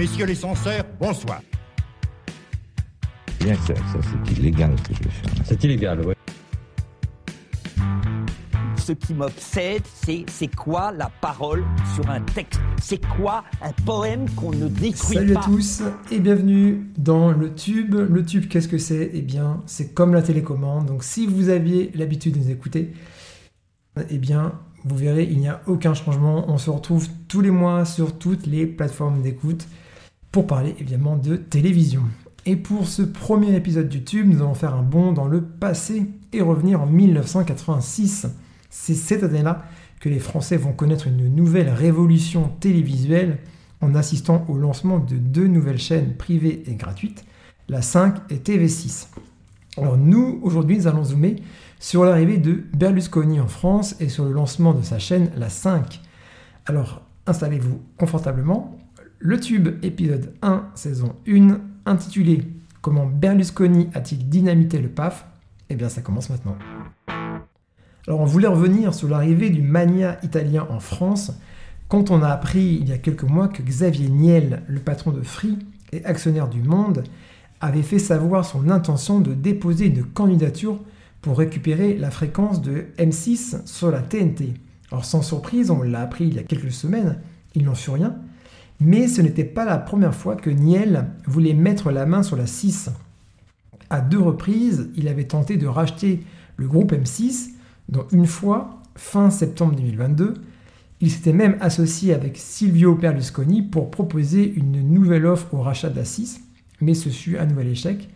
Messieurs les censeurs, bonsoir. Bien sûr, ça c'est illégal ce que je vais faire. C'est illégal, ouais. Ce qui m'obsède, c'est c'est quoi la parole sur un texte? C'est quoi un poème qu'on ne détruit Salut pas? à tous et bienvenue dans le tube. Le tube, qu'est-ce que c'est? Eh bien, c'est comme la télécommande. Donc, si vous aviez l'habitude de nous écouter, eh bien, vous verrez, il n'y a aucun changement. On se retrouve tous les mois sur toutes les plateformes d'écoute pour parler évidemment de télévision. Et pour ce premier épisode du tube, nous allons faire un bond dans le passé et revenir en 1986. C'est cette année-là que les Français vont connaître une nouvelle révolution télévisuelle en assistant au lancement de deux nouvelles chaînes privées et gratuites, la 5 et TV6. Alors nous, aujourd'hui, nous allons zoomer sur l'arrivée de Berlusconi en France et sur le lancement de sa chaîne, la 5. Alors, installez-vous confortablement. Le tube épisode 1, saison 1, intitulé Comment Berlusconi a-t-il dynamité le PAF Eh bien, ça commence maintenant. Alors, on voulait revenir sur l'arrivée du mania italien en France quand on a appris il y a quelques mois que Xavier Niel, le patron de Free et actionnaire du Monde, avait fait savoir son intention de déposer une candidature pour récupérer la fréquence de M6 sur la TNT. Alors sans surprise, on l'a appris il y a quelques semaines, ils n'ont su rien, mais ce n'était pas la première fois que Niel voulait mettre la main sur la 6. À deux reprises, il avait tenté de racheter le groupe M6, dont une fois, fin septembre 2022, il s'était même associé avec Silvio Berlusconi pour proposer une nouvelle offre au rachat de la 6, mais ce fut un nouvel échec,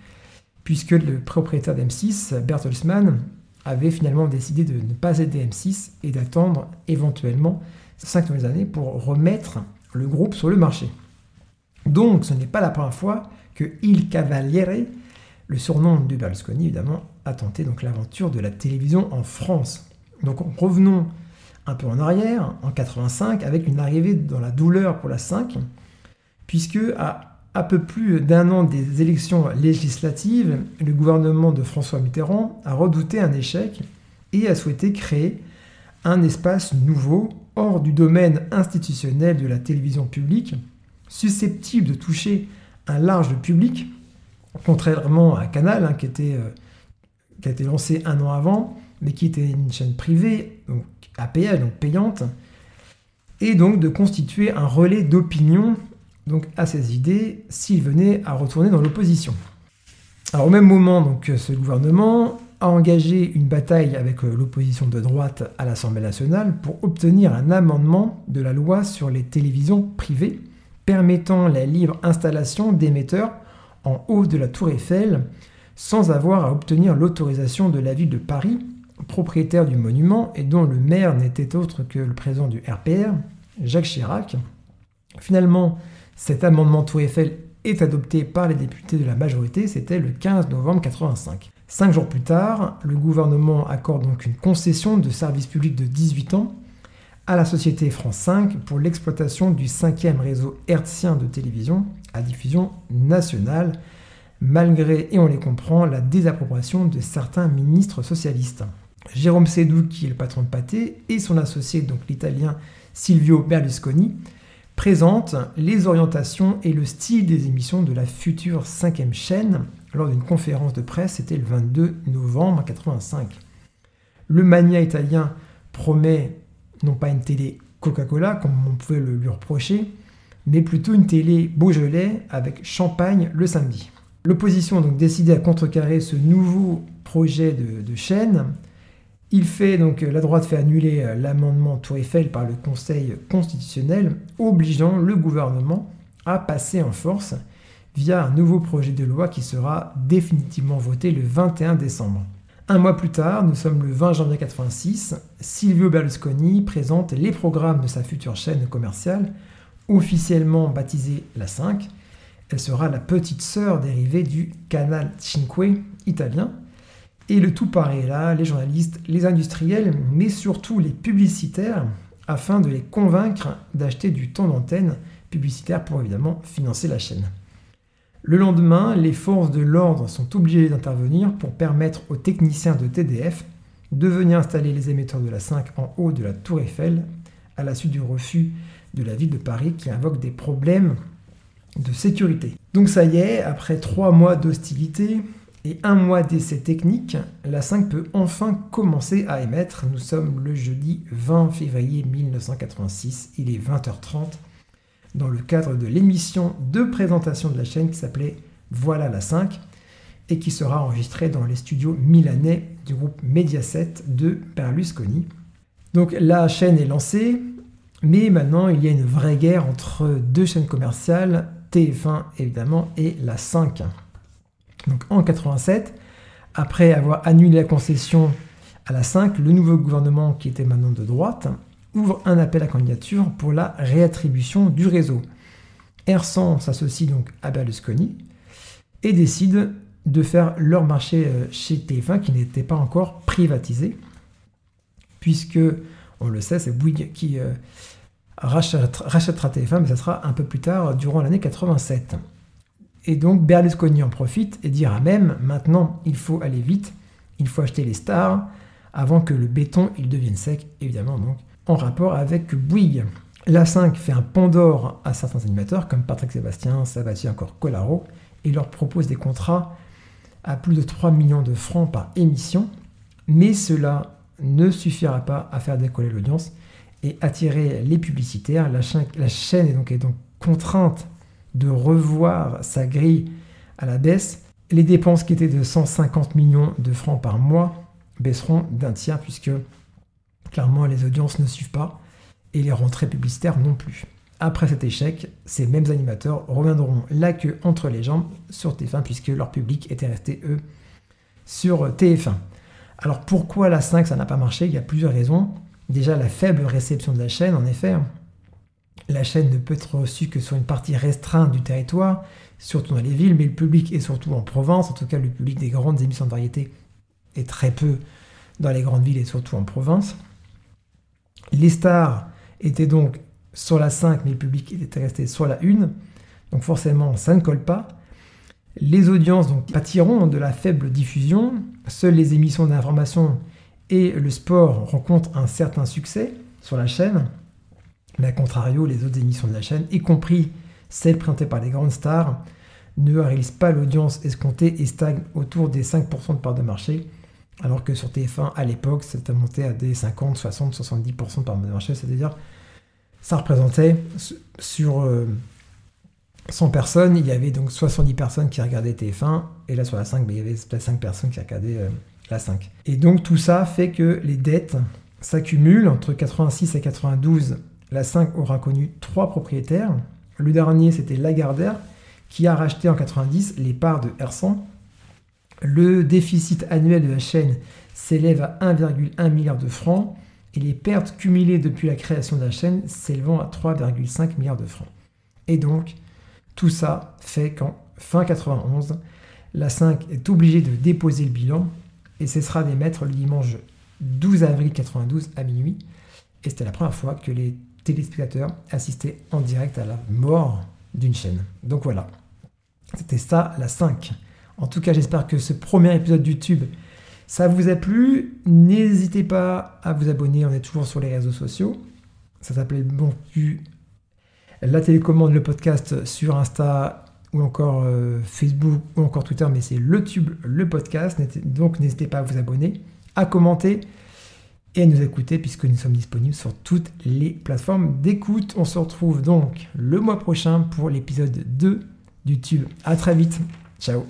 puisque le propriétaire d'M6, Bertelsmann, avait finalement décidé de ne pas aider M6 et d'attendre éventuellement 5 nouvelles années pour remettre le groupe sur le marché. Donc ce n'est pas la première fois que Il Cavaliere, le surnom de Berlusconi évidemment, a tenté donc l'aventure de la télévision en France. Donc revenons un peu en arrière, en 85, avec une arrivée dans la douleur pour la 5, puisque à à peu plus d'un an des élections législatives, le gouvernement de François Mitterrand a redouté un échec et a souhaité créer un espace nouveau hors du domaine institutionnel de la télévision publique, susceptible de toucher un large public, contrairement à Canal, hein, euh, qui a été lancé un an avant, mais qui était une chaîne privée, donc à péage, donc payante, et donc de constituer un relais d'opinion à ces idées s'il venait à retourner dans l'opposition. Alors au même moment, donc, ce gouvernement a engagé une bataille avec l'opposition de droite à l'Assemblée nationale pour obtenir un amendement de la loi sur les télévisions privées permettant la libre installation d'émetteurs en haut de la tour Eiffel sans avoir à obtenir l'autorisation de la ville de Paris, propriétaire du monument et dont le maire n'était autre que le président du RPR, Jacques Chirac. Finalement, cet amendement Tour Eiffel est adopté par les députés de la majorité, c'était le 15 novembre 85. Cinq jours plus tard, le gouvernement accorde donc une concession de service public de 18 ans à la société France 5 pour l'exploitation du cinquième réseau hertzien de télévision à diffusion nationale, malgré, et on les comprend, la désapprobation de certains ministres socialistes. Jérôme Sédou, qui est le patron de Pathé, et son associé, donc l'italien Silvio Berlusconi, présente les orientations et le style des émissions de la future cinquième chaîne lors d'une conférence de presse, c'était le 22 novembre 1985. Le mania italien promet non pas une télé Coca-Cola, comme on pouvait le lui reprocher, mais plutôt une télé Beaujolais avec champagne le samedi. L'opposition a donc décidé à contrecarrer ce nouveau projet de, chaîne il fait donc la droite fait annuler l'amendement Tour Eiffel par le Conseil constitutionnel, obligeant le gouvernement à passer en force via un nouveau projet de loi qui sera définitivement voté le 21 décembre. Un mois plus tard, nous sommes le 20 janvier 86, Silvio Berlusconi présente les programmes de sa future chaîne commerciale, officiellement baptisée La 5. Elle sera la petite sœur dérivée du Canal 5 italien, et le tout paraît là, les journalistes, les industriels, mais surtout les publicitaires, afin de les convaincre d'acheter du temps d'antenne publicitaire pour évidemment financer la chaîne. Le lendemain, les forces de l'ordre sont obligées d'intervenir pour permettre aux techniciens de TDF de venir installer les émetteurs de la 5 en haut de la tour Eiffel, à la suite du refus de la ville de Paris qui invoque des problèmes de sécurité. Donc ça y est, après trois mois d'hostilité et un mois d'essai technique, la 5 peut enfin commencer à émettre. Nous sommes le jeudi 20 février 1986, il est 20h30, dans le cadre de l'émission de présentation de la chaîne qui s'appelait Voilà la 5 et qui sera enregistrée dans les studios milanais du groupe Mediaset de Berlusconi. Donc la chaîne est lancée, mais maintenant il y a une vraie guerre entre deux chaînes commerciales, TF1 évidemment et la 5. Donc en 87, après avoir annulé la concession à la 5, le nouveau gouvernement qui était maintenant de droite ouvre un appel à candidature pour la réattribution du réseau. Ersan s'associe donc à Berlusconi et décide de faire leur marché euh, chez TF1 qui n'était pas encore privatisé, puisque, on le sait, c'est Bouygues qui euh, rachètera, TF1, mais ça sera un peu plus tard, durant l'année 87. Et donc Berlusconi en profite et dira même, maintenant il faut aller vite, il faut acheter les stars, avant que le béton il devienne sec, évidemment donc, en rapport avec Bouygues. La 5 fait un pont à certains animateurs comme Patrick Sébastien, Sabatier, encore Colaro, et leur propose des contrats à plus de 3 millions de francs par émission, mais cela ne suffira pas à faire décoller l'audience et attirer les publicitaires. La chaîne, est, donc, est donc contrainte de revoir sa grille à la baisse. Les dépenses qui étaient de 150 millions de francs par mois baisseront d'un tiers puisque clairement les audiences ne suivent pas et les rentrées publicitaires non plus. Après cet échec, ces mêmes animateurs reviendront la queue entre les jambes sur TF1 puisque leur public était resté, eux, sur TF1. Alors pourquoi la 5 ça n'a pas marché? Il y a plusieurs raisons. Déjà la faible réception de la chaîne, en effet. La chaîne ne peut être reçue que sur une partie restreinte du territoire, surtout dans les villes, mais le public est surtout en province, en tout cas le public des grandes émissions de variété est très peu dans les grandes villes et surtout en province. Les stars étaient donc sur la 5, mais le public était resté sur la 1. Donc forcément, ça ne colle pas. Les audiences donc, pâtiront de la faible diffusion. Seules les émissions d'information et le sport rencontrent un certain succès sur la chaîne. Mais à contrario, les autres émissions de la chaîne, y compris celles présentées par les grandes stars, ne réalisent pas l'audience escomptée et stagnent autour des 5% de part de marché. Alors que sur TF1, à l'époque, c'était monté à des 50, 60, 70% de part de marché, c'est-à-dire ça représentait sur 100 euh, personnes, il y avait donc 70 personnes qui regardaient TF1, et là sur la 5, ben, il y avait peut-être 5 personnes qui regardaient euh, la 5. Et donc tout ça fait que les dettes s'accumulent entre 86 et 92. La 5 aura connu trois propriétaires. Le dernier, c'était Lagardère, qui a racheté en 90 les parts de R100. Le déficit annuel de la chaîne s'élève à 1,1 milliard de francs et les pertes cumulées depuis la création de la chaîne s'élevant à 3,5 milliards de francs. Et donc, tout ça fait qu'en fin 91, la 5 est obligée de déposer le bilan et cessera d'émettre le dimanche 12 avril 92 à minuit. Et c'était la première fois que les téléspectateurs assistaient en direct à la mort d'une chaîne. Donc voilà, c'était ça la 5. En tout cas, j'espère que ce premier épisode du YouTube ça vous a plu N'hésitez pas à vous abonner, on est toujours sur les réseaux sociaux. Ça s'appelle Bon La télécommande, le podcast sur Insta ou encore euh, Facebook ou encore Twitter, mais c'est le tube, le podcast. Donc n'hésitez pas à vous abonner, à commenter et à nous écouter puisque nous sommes disponibles sur toutes les plateformes d'écoute. On se retrouve donc le mois prochain pour l'épisode 2 du tube. À très vite. Ciao